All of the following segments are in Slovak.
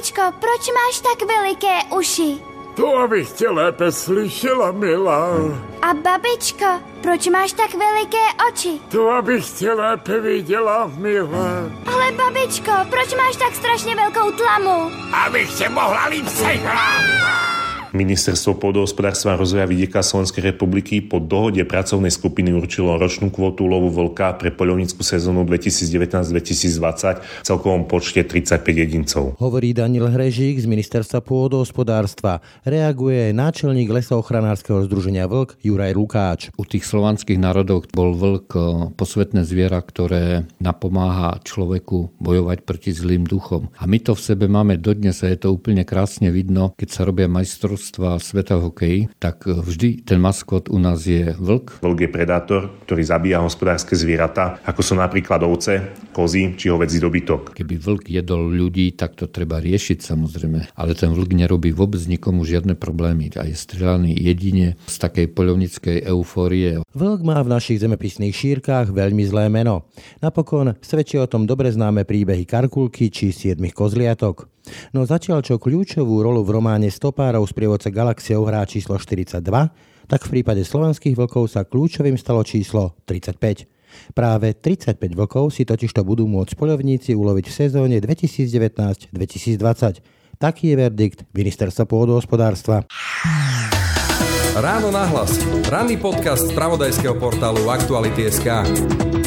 Babičko, proč máš tak veliké uši? To, abych tě lépe slyšela, milá. A babičko, proč máš tak veliké oči? To, abych tě lépe viděla, milá. Ale babičko, proč máš tak strašně velkou tlamu? Abych tě mohla líp sehnat. Ministerstvo pôdohospodárstva a rozvoja vidieka Slovenskej republiky po dohode pracovnej skupiny určilo ročnú kvotu lovu vlka pre poľovnickú sezónu 2019-2020 v celkovom počte 35 jedincov. Hovorí Daniel Hrežík z Ministerstva pôdohospodárstva. Reaguje náčelník lesoochranárskeho združenia Vlk Juraj Lukáč. U tých slovanských národov bol vlk eh, posvetné zviera, ktoré napomáha človeku bojovať proti zlým duchom. A my to v sebe máme dodnes a je to úplne krásne vidno, keď sa robia majstrovstvá majstrovstva sveta v hokeji, tak vždy ten maskot u nás je vlk. Vlk je predátor, ktorý zabíja hospodárske zvieratá, ako sú napríklad ovce, kozy či hovedzí dobytok. Keby vlk jedol ľudí, tak to treba riešiť samozrejme. Ale ten vlk nerobí vôbec nikomu žiadne problémy a je strelaný jedine z takej poľovnickej eufórie. Vlk má v našich zemepisných šírkach veľmi zlé meno. Napokon svedčí o tom dobre známe príbehy Karkulky či siedmých kozliatok. No zatiaľ čo kľúčovú rolu v románe Stopárov z prievodce Galaxiou hrá číslo 42, tak v prípade slovenských vlkov sa kľúčovým stalo číslo 35. Práve 35 vlkov si totižto budú môcť poľovníci uloviť v sezóne 2019-2020. Taký je verdikt ministerstva pôdohospodárstva. Ráno nahlas. Ranný podcast z pravodajského portálu Aktuality.sk.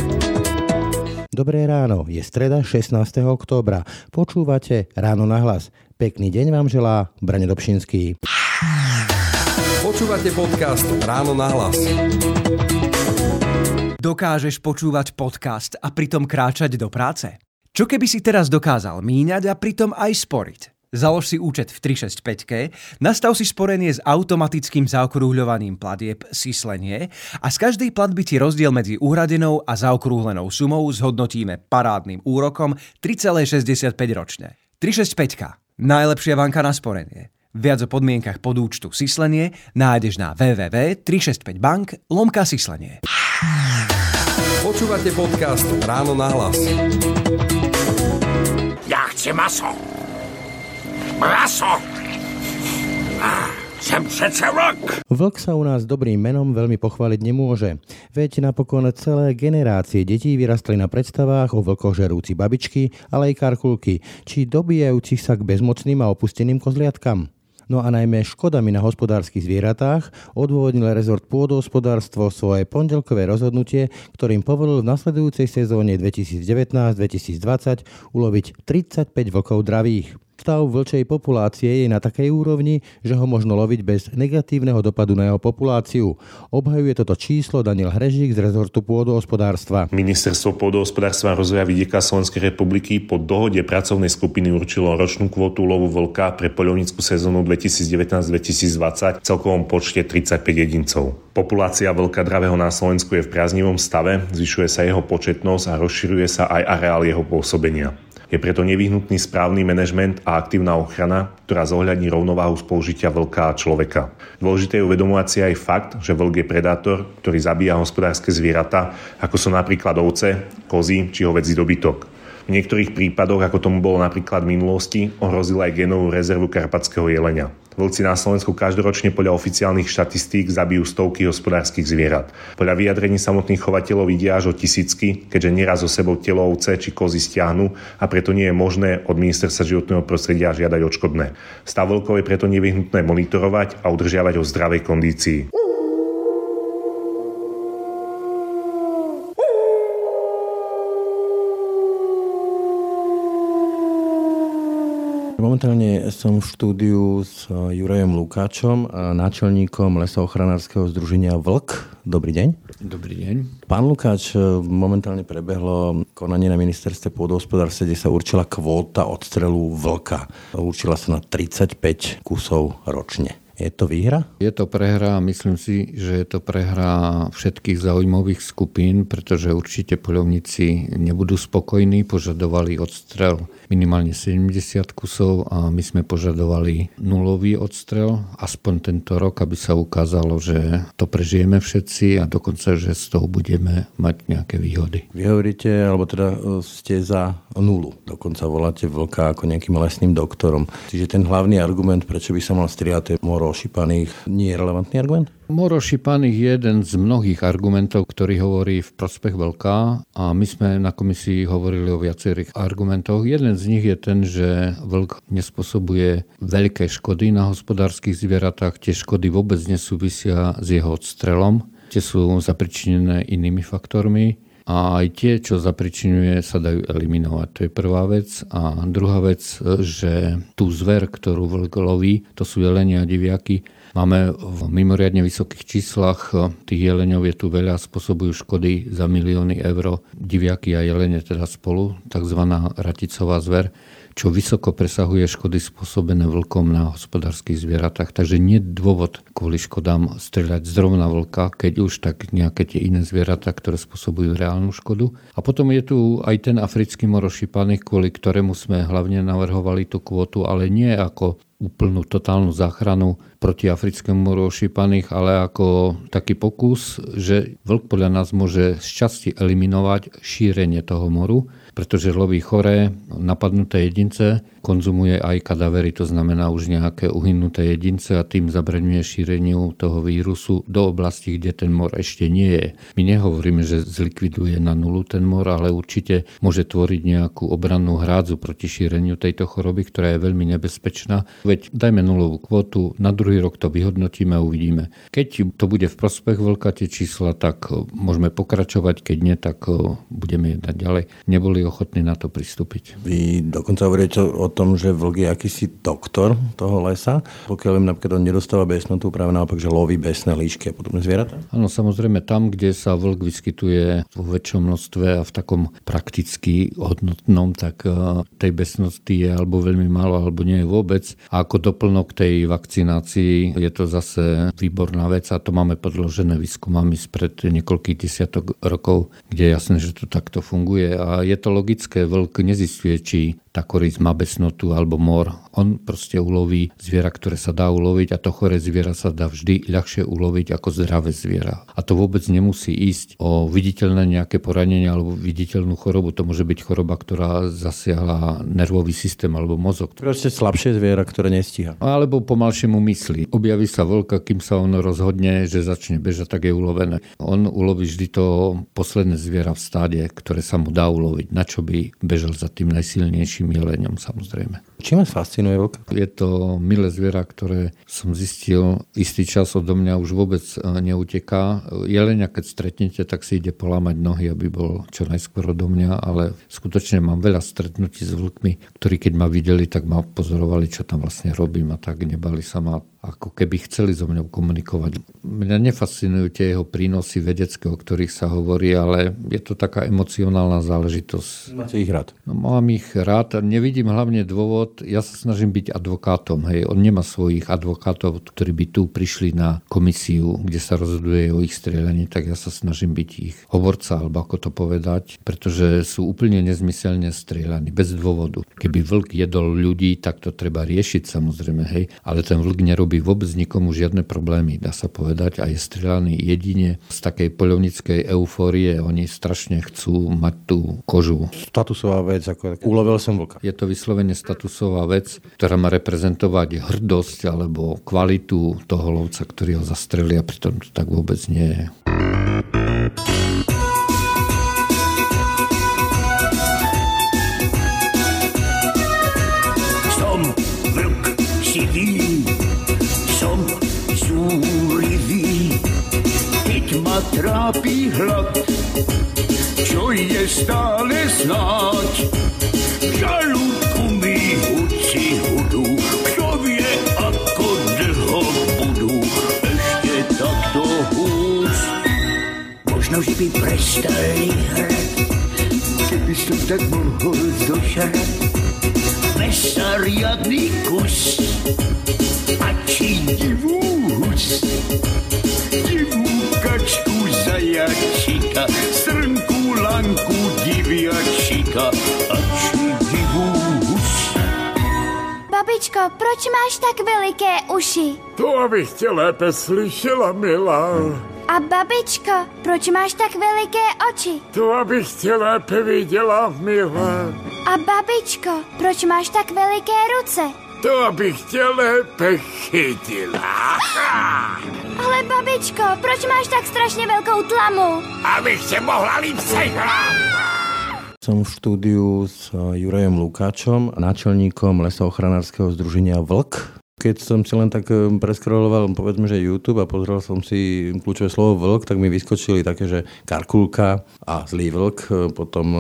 Dobré ráno, je streda 16. októbra. Počúvate Ráno na hlas. Pekný deň vám želá Brane Dobšinský. Počúvate podcast Ráno na hlas. Dokážeš počúvať podcast a pritom kráčať do práce? Čo keby si teraz dokázal míňať a pritom aj sporiť? Založ si účet v 365, nastav si sporenie s automatickým zaokrúhľovaním platieb Sislenie a z každej platby ti rozdiel medzi uhradenou a zaokrúhlenou sumou zhodnotíme parádnym úrokom 3,65 ročne. 365. Najlepšia banka na sporenie. Viac o podmienkach podúčtu Sislenie nájdeš na www.365bank lomka Sislenie. Počúvate podcast Ráno na hlas. Já chci maso. Maso. Ah, přece vlk. Vlk sa u nás dobrým menom veľmi pochváliť nemôže. Veď napokon celé generácie detí vyrastli na predstavách o vlkoch žerúci babičky, ale aj karkulky, či dobíjajúcich sa k bezmocným a opusteným kozliatkam. No a najmä škodami na hospodárskych zvieratách odôvodnil rezort pôdohospodárstvo svoje pondelkové rozhodnutie, ktorým povolil v nasledujúcej sezóne 2019-2020 uloviť 35 vlkov dravých. Stav vlčej populácie je na takej úrovni, že ho možno loviť bez negatívneho dopadu na jeho populáciu. Obhajuje toto číslo Daniel Hrežík z rezortu pôdohospodárstva. Ministerstvo pôdohospodárstva a rozvoja vidieka Slovenskej republiky po dohode pracovnej skupiny určilo ročnú kvotu lovu vlka pre poľovnickú sezónu 2019-2020 v celkovom počte 35 jedincov. Populácia vlka dravého na Slovensku je v priaznivom stave, zvyšuje sa jeho početnosť a rozširuje sa aj areál jeho pôsobenia. Je preto nevyhnutný správny manažment a aktívna ochrana, ktorá zohľadní rovnováhu spolužitia vlka a človeka. Dôležité je uvedomovať si aj fakt, že vlk je predátor, ktorý zabíja hospodárske zvieratá, ako sú napríklad ovce, kozy či hovedzí dobytok. V niektorých prípadoch, ako tomu bolo napríklad v minulosti, ohrozil aj genovú rezervu karpatského jelenia. Vlci na Slovensku každoročne podľa oficiálnych štatistík zabijú stovky hospodárskych zvierat. Podľa vyjadrení samotných chovateľov vidia až o tisícky, keďže neraz so sebou telo ovce či kozy stiahnu a preto nie je možné od ministerstva životného prostredia žiadať odškodné. Stav je preto nevyhnutné monitorovať a udržiavať ho v zdravej kondícii. Momentálne som v štúdiu s Jurajom Lukáčom, náčelníkom lesoochranárskeho združenia Vlk. Dobrý deň. Dobrý deň. Pán Lukáč, momentálne prebehlo konanie na ministerstve pôdohospodárstva, kde sa určila kvóta odstrelu vlka. Určila sa na 35 kusov ročne. Je to výhra? Je to prehra a myslím si, že je to prehra všetkých zaujímavých skupín, pretože určite poľovníci nebudú spokojní, požadovali odstrel minimálne 70 kusov a my sme požadovali nulový odstrel, aspoň tento rok, aby sa ukázalo, že to prežijeme všetci a dokonca, že z toho budeme mať nejaké výhody. Vy hovoríte, alebo teda e, ste za nulu. Dokonca voláte vlka ako nejakým lesným doktorom. Čiže ten hlavný argument, prečo by sa mal striať moro ošípaných, nie je relevantný argument? Moro ošípaných je jeden z mnohých argumentov, ktorý hovorí v prospech veľká a my sme na komisii hovorili o viacerých argumentoch. Jeden z nich je ten, že vlk nespôsobuje veľké škody na hospodárskych zvieratách. Tie škody vôbec nesúvisia s jeho odstrelom. Tie sú zapričinené inými faktormi a aj tie, čo zapričinuje, sa dajú eliminovať. To je prvá vec. A druhá vec, že tú zver, ktorú loví, to sú jelenia a diviaky, Máme v mimoriadne vysokých číslach, tých jeleňov je tu veľa, spôsobujú škody za milióny eur, diviaky a jelene teda spolu, tzv. raticová zver čo vysoko presahuje škody spôsobené vlkom na hospodárskych zvieratách. Takže nie dôvod kvôli škodám streľať zrovna vlka, keď už tak nejaké tie iné zvieratá, ktoré spôsobujú reálnu škodu. A potom je tu aj ten africký morošipaný, kvôli ktorému sme hlavne navrhovali tú kvotu, ale nie ako úplnú totálnu záchranu proti africkému moru ošípaných, ale ako taký pokus, že vlk podľa nás môže z časti eliminovať šírenie toho moru pretože loví choré, napadnuté jedince, konzumuje aj kadavery, to znamená už nejaké uhynuté jedince a tým zabraňuje šíreniu toho vírusu do oblasti, kde ten mor ešte nie je. My nehovoríme, že zlikviduje na nulu ten mor, ale určite môže tvoriť nejakú obrannú hrádzu proti šíreniu tejto choroby, ktorá je veľmi nebezpečná. Veď dajme nulovú kvotu, na druhý rok to vyhodnotíme a uvidíme. Keď to bude v prospech veľká tie čísla, tak môžeme pokračovať, keď nie, tak budeme jednať ďalej. Neboli ochotní na to pristúpiť. Vy dokonca hovoríte o tom, že vlk je akýsi doktor toho lesa, pokiaľ im napríklad on nedostáva besnotu, práve naopak, že loví besné líšky a podobné zvieratá? Áno, samozrejme tam, kde sa vlk vyskytuje vo väčšom množstve a v takom prakticky hodnotnom, tak e, tej besnosti je alebo veľmi málo, alebo nie je vôbec. A ako doplnok tej vakcinácii je to zase výborná vec a to máme podložené výskumami spred niekoľkých desiatok rokov, kde je jasné, že to takto funguje a je to logické, vlk nezistuje, či tá korisť má besnotu alebo mor. On proste uloví zviera, ktoré sa dá uloviť a to choré zviera sa dá vždy ľahšie uloviť ako zdravé zviera. A to vôbec nemusí ísť o viditeľné nejaké poranenie alebo viditeľnú chorobu. To môže byť choroba, ktorá zasiahla nervový systém alebo mozog. Proste slabšie zviera, ktoré nestíha. Alebo pomalšie mu myslí. Objaví sa vlka, kým sa on rozhodne, že začne bežať, tak je ulovené. On uloví vždy to posledné zviera v stáde, ktoré sa mu dá uloviť. Na čo by bežal za tým najsilnejším jeleňom samozrejme. Čím vás fascinuje vlk? Je to milé zviera, ktoré som zistil istý čas odo mňa už vôbec e, neuteká. Jelenia, keď stretnete, tak si ide polámať nohy, aby bol čo najskôr odo mňa, ale skutočne mám veľa stretnutí s vlkmi, ktorí keď ma videli, tak ma pozorovali, čo tam vlastne robím a tak nebali sa ma ako keby chceli so mnou komunikovať. Mňa nefascinujú tie jeho prínosy vedecké, o ktorých sa hovorí, ale je to taká emocionálna záležitosť. Máte ich rád? No, mám ich rád a nevidím hlavne dôvod, ja sa snažím byť advokátom. Hej. On nemá svojich advokátov, ktorí by tu prišli na komisiu, kde sa rozhoduje o ich strieľaní, tak ja sa snažím byť ich hovorca, alebo ako to povedať, pretože sú úplne nezmyselne strieľaní, bez dôvodu. Keby vlk jedol ľudí, tak to treba riešiť samozrejme, hej. ale ten vlk nerobí nerobí vôbec nikomu žiadne problémy, dá sa povedať, a je strieľaný jedine z takej poľovnickej eufórie. Oni strašne chcú mať tú kožu. Statusová vec, ako ulovil som vlka. Je to vyslovene statusová vec, ktorá má reprezentovať hrdosť alebo kvalitu toho lovca, ktorý ho zastrelia, pritom to tak vôbec nie je. Trápi hlad, čo je stále snáď. V žalúdku mi hudci hudú, kto vie, ako dlho budú ešte takto hús. Možno, že by prestali hrať, keby som tak mohol zožrať. Mesa riadný kus, babičko, proč máš tak veliké uši? To, abych tě lépe slyšela, milá. A babičko, proč máš tak veliké oči? To, abych tě lépe viděla, milá. A babičko, proč máš tak veliké ruce? To, abych tě lépe chytila. Ale babičko, proč máš tak strašně velkou tlamu? Abych tě mohla líp sežrat. Som v štúdiu s Jurajom Lukáčom, náčelníkom lesoochranárskeho združenia Vlk. Keď som si len tak eh, preskroloval, povedzme, že YouTube a pozrel som si kľúčové slovo vlk, tak mi vyskočili také, že karkulka a zlý vlk, eh, potom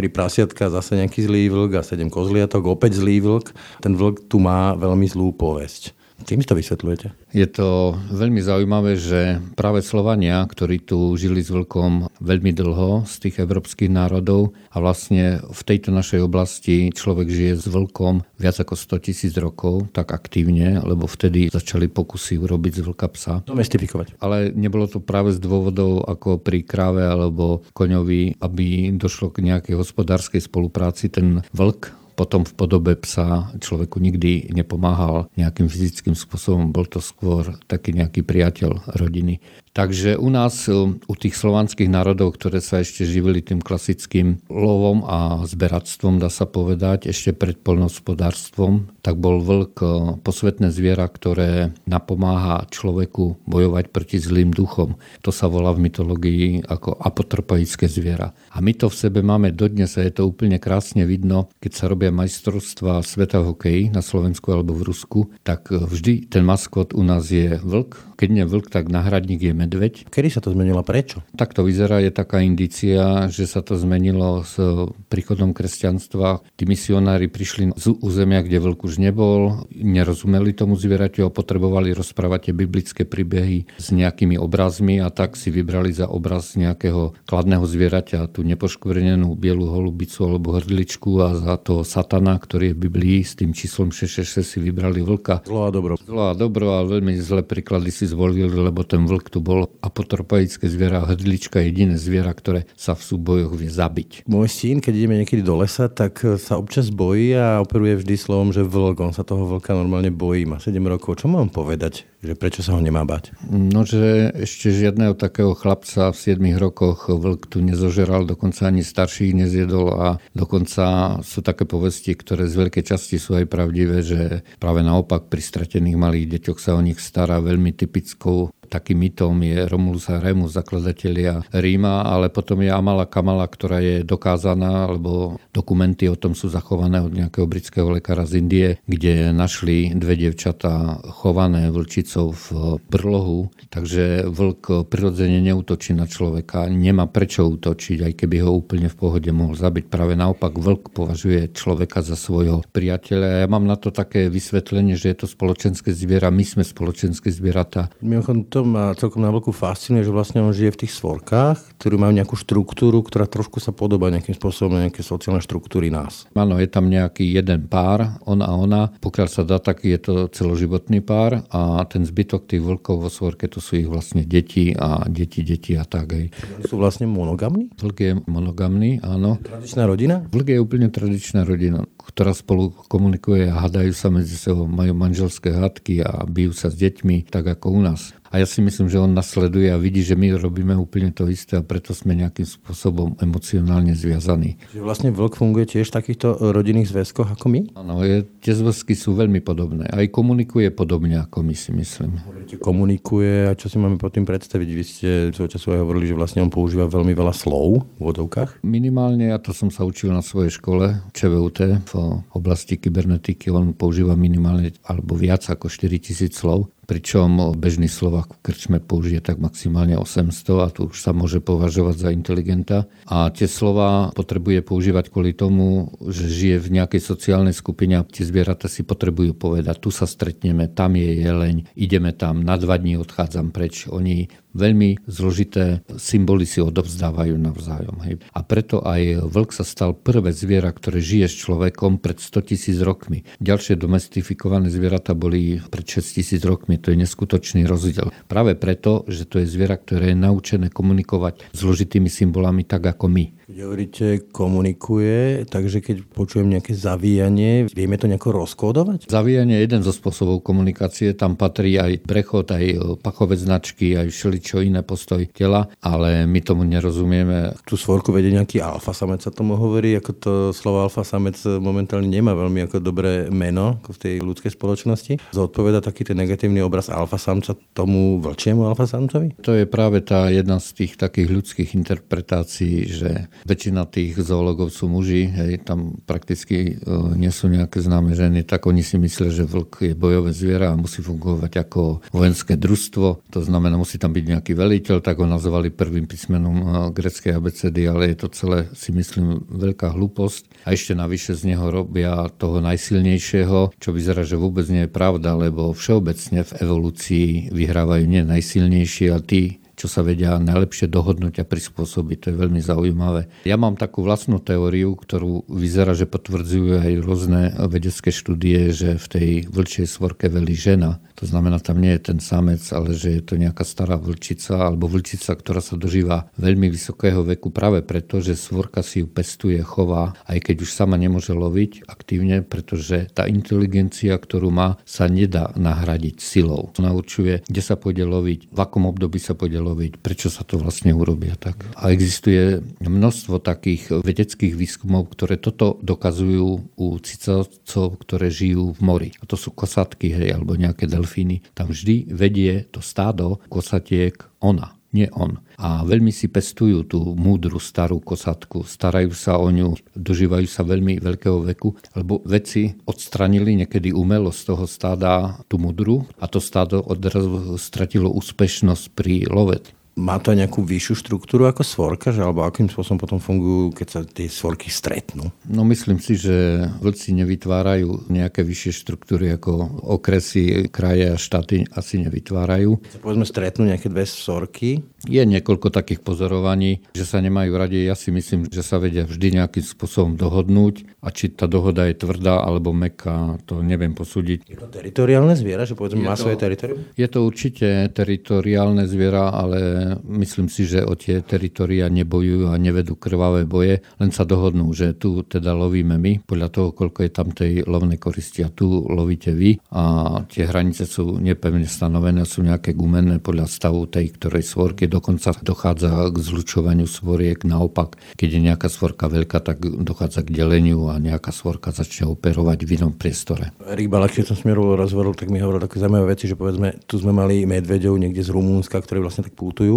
tri prasiatka, zase nejaký zlý vlk a sedem kozliatok, opäť zlý vlk. Ten vlk tu má veľmi zlú povesť. Čím to vysvetľujete? Je to veľmi zaujímavé, že práve Slovania, ktorí tu žili s vlkom veľmi dlho z tých európskych národov a vlastne v tejto našej oblasti človek žije s vlkom viac ako 100 tisíc rokov, tak aktívne, lebo vtedy začali pokusy urobiť z vlka psa. Domestifikovať. Ale nebolo to práve z dôvodov ako pri kráve alebo koňovi, aby došlo k nejakej hospodárskej spolupráci. Ten vlk potom v podobe psa človeku nikdy nepomáhal nejakým fyzickým spôsobom, bol to skôr taký nejaký priateľ rodiny. Takže u nás, e, u tých slovanských národov, ktoré sa ešte živili tým klasickým lovom a zberatstvom, dá sa povedať, ešte pred polnohospodárstvom, tak bol vlk e, posvetné zviera, ktoré napomáha človeku bojovať proti zlým duchom. To sa volá v mytológii ako apotropaické zviera. A my to v sebe máme dodnes a je to úplne krásne vidno, keď sa robia majstrovstvá sveta hokeji na Slovensku alebo v Rusku, tak e, vždy ten maskot u nás je vlk. Keď nie vlk, tak náhradník je medveď. Kedy sa to zmenilo? Prečo? Tak to vyzerá, je taká indícia, že sa to zmenilo s príchodom kresťanstva. Tí misionári prišli z územia, kde vlk už nebol, nerozumeli tomu zvieraťu a potrebovali rozprávať tie biblické príbehy s nejakými obrazmi a tak si vybrali za obraz nejakého kladného zvieraťa tú nepoškvrnenú bielu holubicu alebo hrdličku a za to satana, ktorý je v Biblii s tým číslom 666 si vybrali vlka. Zlo a dobro. Zlo a dobro a veľmi zlé príklady si zvolili, lebo ten vlk tu bol apotropaické zviera, hrdlička jediné zviera, ktoré sa v súbojoch vie zabiť. Môj syn, keď ideme niekedy do lesa, tak sa občas bojí a operuje vždy slovom, že vlk. On sa toho vlka normálne bojí. Má 7 rokov. Čo mám povedať? Že prečo sa ho nemá bať? No, že ešte žiadneho takého chlapca v 7 rokoch vlk tu nezožeral, dokonca ani starší nezjedol a dokonca sú také povesti, ktoré z veľkej časti sú aj pravdivé, že práve naopak pri stratených malých deťoch sa o nich stará veľmi typickou takým mytom je Romulus a Remus, zakladatelia Ríma, ale potom je Amala Kamala, ktorá je dokázaná, lebo dokumenty o tom sú zachované od nejakého britského lekára z Indie, kde našli dve devčatá chované vlčicou v brlohu. Takže vlk prirodzene neutočí na človeka, nemá prečo útočiť, aj keby ho úplne v pohode mohol zabiť. Práve naopak vlk považuje človeka za svojho priateľa. Ja mám na to také vysvetlenie, že je to spoločenské zviera, my sme spoločenské zvieratá. Mimochodom, to ma celkom na vlku fascinuje, že vlastne on žije v tých svorkách, ktorí majú nejakú štruktúru, ktorá trošku sa podobá nejakým spôsobom na nejaké sociálne štruktúry nás. Áno, je tam nejaký jeden pár, on a ona. Pokiaľ sa dá, tak je to celoživotný pár a ten zbytok tých vlkov vo svorke to sú ich vlastne deti a deti, deti a tak. Hej. Sú vlastne monogamní? Vlk je monogamný, áno. Tradičná rodina? Vlk je úplne tradičná rodina, ktorá spolu komunikuje a hadajú sa medzi sebou, majú manželské hádky a bijú sa s deťmi, tak ako u nás. A ja si myslím, že on nasleduje a vidí, že my robíme úplne to isté a preto sme nejakým spôsobom emocionálne zviazaní. Že vlastne vlk funguje tiež v takýchto rodinných zväzkoch ako my? Áno, tie zväzky sú veľmi podobné. Aj komunikuje podobne ako my si myslím. Komunikuje a čo si máme pod tým predstaviť? Vy ste času aj hovorili, že vlastne on používa veľmi veľa slov v vodovkách. Minimálne, ja to som sa učil na svojej škole ČVUT v oblasti kybernetiky. On používa minimálne alebo viac ako 4000 slov pričom bežný Slovak v krčme použije tak maximálne 800 a tu už sa môže považovať za inteligenta. A tie slova potrebuje používať kvôli tomu, že žije v nejakej sociálnej skupine a tie zvieratá si potrebujú povedať, tu sa stretneme, tam je jeleň, ideme tam, na dva dní odchádzam preč. Oni veľmi zložité symboly si odovzdávajú navzájom. Hej. A preto aj vlk sa stal prvé zviera, ktoré žije s človekom pred 100 tisíc rokmi. Ďalšie domestifikované zvieratá boli pred 6 tisíc rokmi. To je neskutočný rozdiel. Práve preto, že to je zviera, ktoré je naučené komunikovať zložitými symbolami tak ako my. Keď hovoríte komunikuje, takže keď počujem nejaké zavíjanie, vieme to nejako rozkódovať? Zavíjanie je jeden zo spôsobov komunikácie, tam patrí aj prechod, aj pachové značky, aj všeličo iné postoj tela, ale my tomu nerozumieme. Tu svorku vedie nejaký alfa samec sa tomu hovorí, ako to slovo alfa samec momentálne nemá veľmi ako dobré meno v tej ľudskej spoločnosti. Zodpoveda taký ten negatívny obraz alfa samca tomu vlčiemu alfa samcovi? To je práve tá jedna z tých takých ľudských interpretácií, že väčšina tých zoologov sú muži, hej, tam prakticky e, nie sú nejaké známe ženy, tak oni si myslia, že vlk je bojové zviera a musí fungovať ako vojenské družstvo. To znamená, musí tam byť nejaký veliteľ, tak ho nazvali prvým písmenom e, greckej abecedy, ale je to celé, si myslím, veľká hlúposť. A ešte navyše z neho robia toho najsilnejšieho, čo vyzerá, že vôbec nie je pravda, lebo všeobecne v evolúcii vyhrávajú nie najsilnejší, ale tí, čo sa vedia najlepšie dohodnúť a prispôsobiť. To je veľmi zaujímavé. Ja mám takú vlastnú teóriu, ktorú vyzerá, že potvrdzujú aj rôzne vedecké štúdie, že v tej vlčej svorke velí žena. To znamená, tam nie je ten samec, ale že je to nejaká stará vlčica alebo vlčica, ktorá sa dožíva veľmi vysokého veku práve preto, že svorka si ju pestuje, chová, aj keď už sama nemôže loviť aktívne, pretože tá inteligencia, ktorú má, sa nedá nahradiť silou. Ona určuje, kde sa pôjde loviť, v akom období sa pôjde loviť, prečo sa to vlastne urobia tak. A existuje množstvo takých vedeckých výskumov, ktoré toto dokazujú u cicavcov, ktoré žijú v mori. A to sú kosatky, hej, alebo nejaké delfíny, tam vždy vedie to stádo kosatiek ona, nie on. A veľmi si pestujú tú múdru starú kosatku, starajú sa o ňu, dožívajú sa veľmi veľkého veku, lebo vedci odstranili niekedy umelo z toho stáda tú múdru a to stádo odrazu stratilo úspešnosť pri love má to aj nejakú vyššiu štruktúru ako svorka, že, alebo akým spôsobom potom fungujú, keď sa tie svorky stretnú? No myslím si, že vlci nevytvárajú nejaké vyššie štruktúry ako okresy, kraje a štáty asi nevytvárajú. Keď sa povedzme stretnú nejaké dve svorky? Je niekoľko takých pozorovaní, že sa nemajú radi. Ja si myslím, že sa vedia vždy nejakým spôsobom dohodnúť a či tá dohoda je tvrdá alebo meká, to neviem posúdiť. Je to teritoriálne zviera, že povedzme má svoje teritorium? Je to určite teritoriálne zviera, ale myslím si, že o tie teritoria nebojujú a nevedú krvavé boje, len sa dohodnú, že tu teda lovíme my, podľa toho, koľko je tam tej lovnej koristi. A tu lovíte vy a tie hranice sú nepevne stanovené, sú nejaké gumené podľa stavu tej ktorej svorky, dokonca dochádza k zlučovaniu svoriek, naopak, keď je nejaká svorka veľká, tak dochádza k deleniu a nejaká svorka začne operovať v inom priestore. Erik Balak, keď som smeroval rozhovoril, tak mi hovoril také zaujímavé veci, že povedzme, tu sme mali medveďov niekde z Rumúnska, ktorí vlastne tak pútujú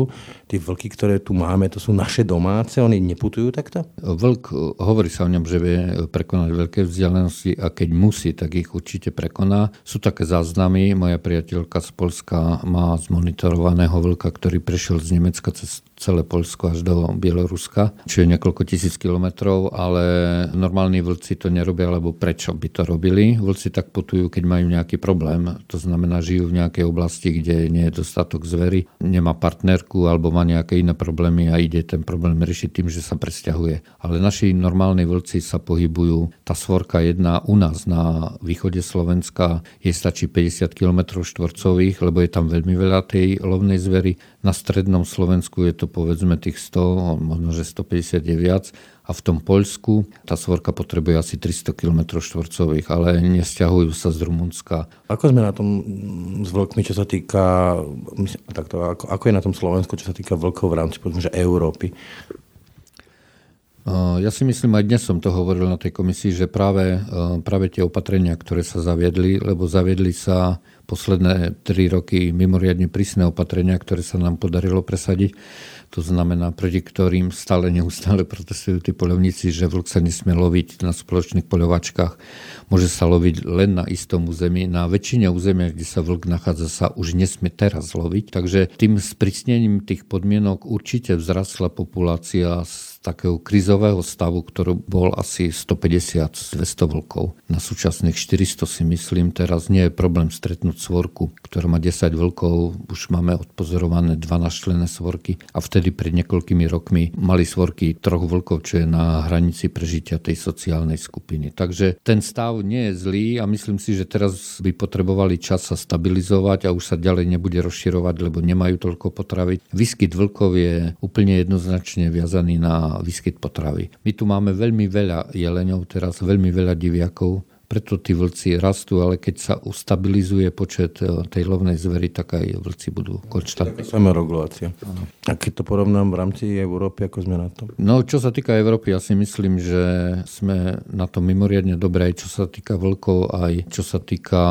Tie vlky, ktoré tu máme, to sú naše domáce, oni neputujú takto? Vlk, hovorí sa o ňom, že vie prekonať veľké vzdialenosti a keď musí, tak ich určite prekoná. Sú také záznamy, moja priateľka z Polska má zmonitorovaného vlka, ktorý prešiel z Nemecka cez celé Polsko až do Bieloruska, čo je niekoľko tisíc kilometrov, ale normálni vlci to nerobia, lebo prečo by to robili? Vlci tak putujú, keď majú nejaký problém. To znamená, žijú v nejakej oblasti, kde nie je dostatok zvery, nemá partnerku alebo má nejaké iné problémy a ide ten problém riešiť tým, že sa presťahuje. Ale naši normálni vlci sa pohybujú. Tá svorka jedna u nás na východe Slovenska je stačí 50 km štvorcových, lebo je tam veľmi veľa tej lovnej zvery. Na strednom Slovensku je to povedzme tých 100, možno že 150 je viac a v tom Poľsku tá svorka potrebuje asi 300 km štvorcových, ale nesťahujú sa z Rumunska. Ako sme na tom s vlkmi, čo sa týka, takto, ako, ako je na tom Slovensku, čo sa týka vlkov v rámci povedzme, že Európy? Ja si myslím, aj dnes som to hovoril na tej komisii, že práve, práve tie opatrenia, ktoré sa zaviedli, lebo zaviedli sa posledné tri roky mimoriadne prísne opatrenia, ktoré sa nám podarilo presadiť, to znamená, proti ktorým stále neustále protestujú tí polovníci, že vlk sa nesmie loviť na spoločných poľovačkách. Môže sa loviť len na istom území. Na väčšine územia, kde sa vlk nachádza, sa už nesmie teraz loviť. Takže tým sprísnením tých podmienok určite vzrastla populácia z takého krizového stavu, ktorý bol asi 150-200 vlkov. Na súčasných 400 si myslím, teraz nie je problém stretnúť svorku, ktorá má 10 vlkov, už máme odpozorované 12 člené svorky a vtedy pred niekoľkými rokmi mali svorky troch vlkov, čo je na hranici prežitia tej sociálnej skupiny. Takže ten stav nie je zlý a myslím si, že teraz by potrebovali čas sa stabilizovať a už sa ďalej nebude rozširovať, lebo nemajú toľko potravy. Výskyt vlkov je úplne jednoznačne viazaný na výskyt potravy. My tu máme veľmi veľa jeleňov, teraz veľmi veľa diviakov, preto tí vlci rastú, ale keď sa ustabilizuje počet e, tej lovnej zvery, tak aj vlci budú konštantní. Samoregulácia. A keď to porovnám v rámci Európy, ako sme na tom? No, čo sa týka Európy, ja si myslím, že sme na to mimoriadne dobré, aj čo sa týka vlkov, aj čo sa týka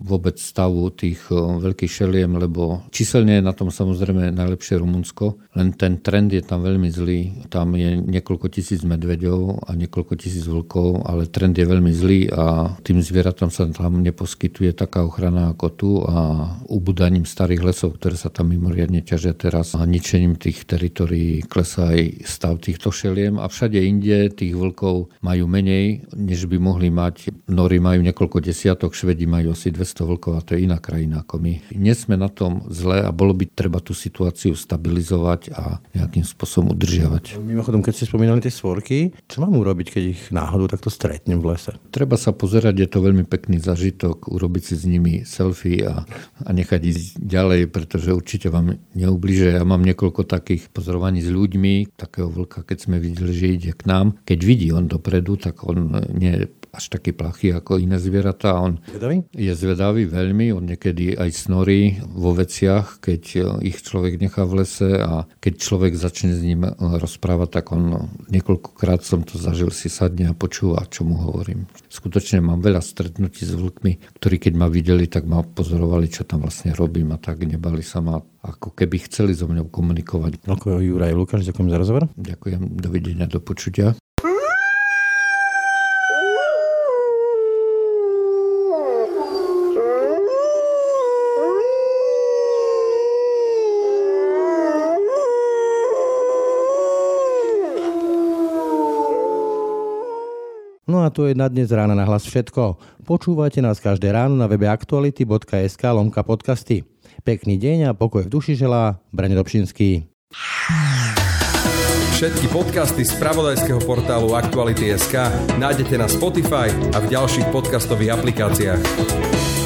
vôbec stavu tých e, veľkých šeliem, lebo číselne je na tom samozrejme najlepšie Rumunsko, len ten trend je tam veľmi zlý. Tam je niekoľko tisíc medveďov a niekoľko tisíc vlkov, ale trend je veľmi zlý a tým zvieratom sa tam neposkytuje taká ochrana ako tu a ubudaním starých lesov, ktoré sa tam mimoriadne ťažia teraz a ničením tých teritorií klesá aj stav týchto šeliem a všade inde tých vlkov majú menej, než by mohli mať. Nory majú niekoľko desiatok, Švedi majú asi 200 vlkov a to je iná krajina ako my. Nie sme na tom zle a bolo by treba tú situáciu stabilizovať a nejakým spôsobom udržiavať. Mimochodom, keď ste spomínali tie svorky, čo mám urobiť, keď ich náhodou takto stretnem v lese? Treba sa pozrieť pozerať, je to veľmi pekný zažitok, urobiť si s nimi selfie a, a nechať ísť ďalej, pretože určite vám neubliže. Ja mám niekoľko takých pozorovaní s ľuďmi, takého vlka, keď sme videli, že ide k nám. Keď vidí on dopredu, tak on nie až taký plachý ako iné zvieratá. On zvedavý? je zvedavý veľmi, on niekedy aj snorí vo veciach, keď ich človek nechá v lese a keď človek začne s ním rozprávať, tak on niekoľkokrát som to zažil, si sadne a počúva, čo mu hovorím. Skutočne mám veľa stretnutí s vlkmi, ktorí keď ma videli, tak ma pozorovali, čo tam vlastne robím a tak nebali sa ma ako keby chceli so mnou komunikovať. Ako Juraj Lukáš, ďakujem za rozhovor. Ďakujem, dovidenia, do počutia. A to je na dnes rána na hlas všetko. Počúvajte nás každé ráno na webe aktuality.sk lomka podcasty. Pekný deň a pokoj v duši želá Brane Dobšinský. Všetky podcasty z pravodajského portálu Aktuality.sk nájdete na Spotify a v ďalších podcastových aplikáciách.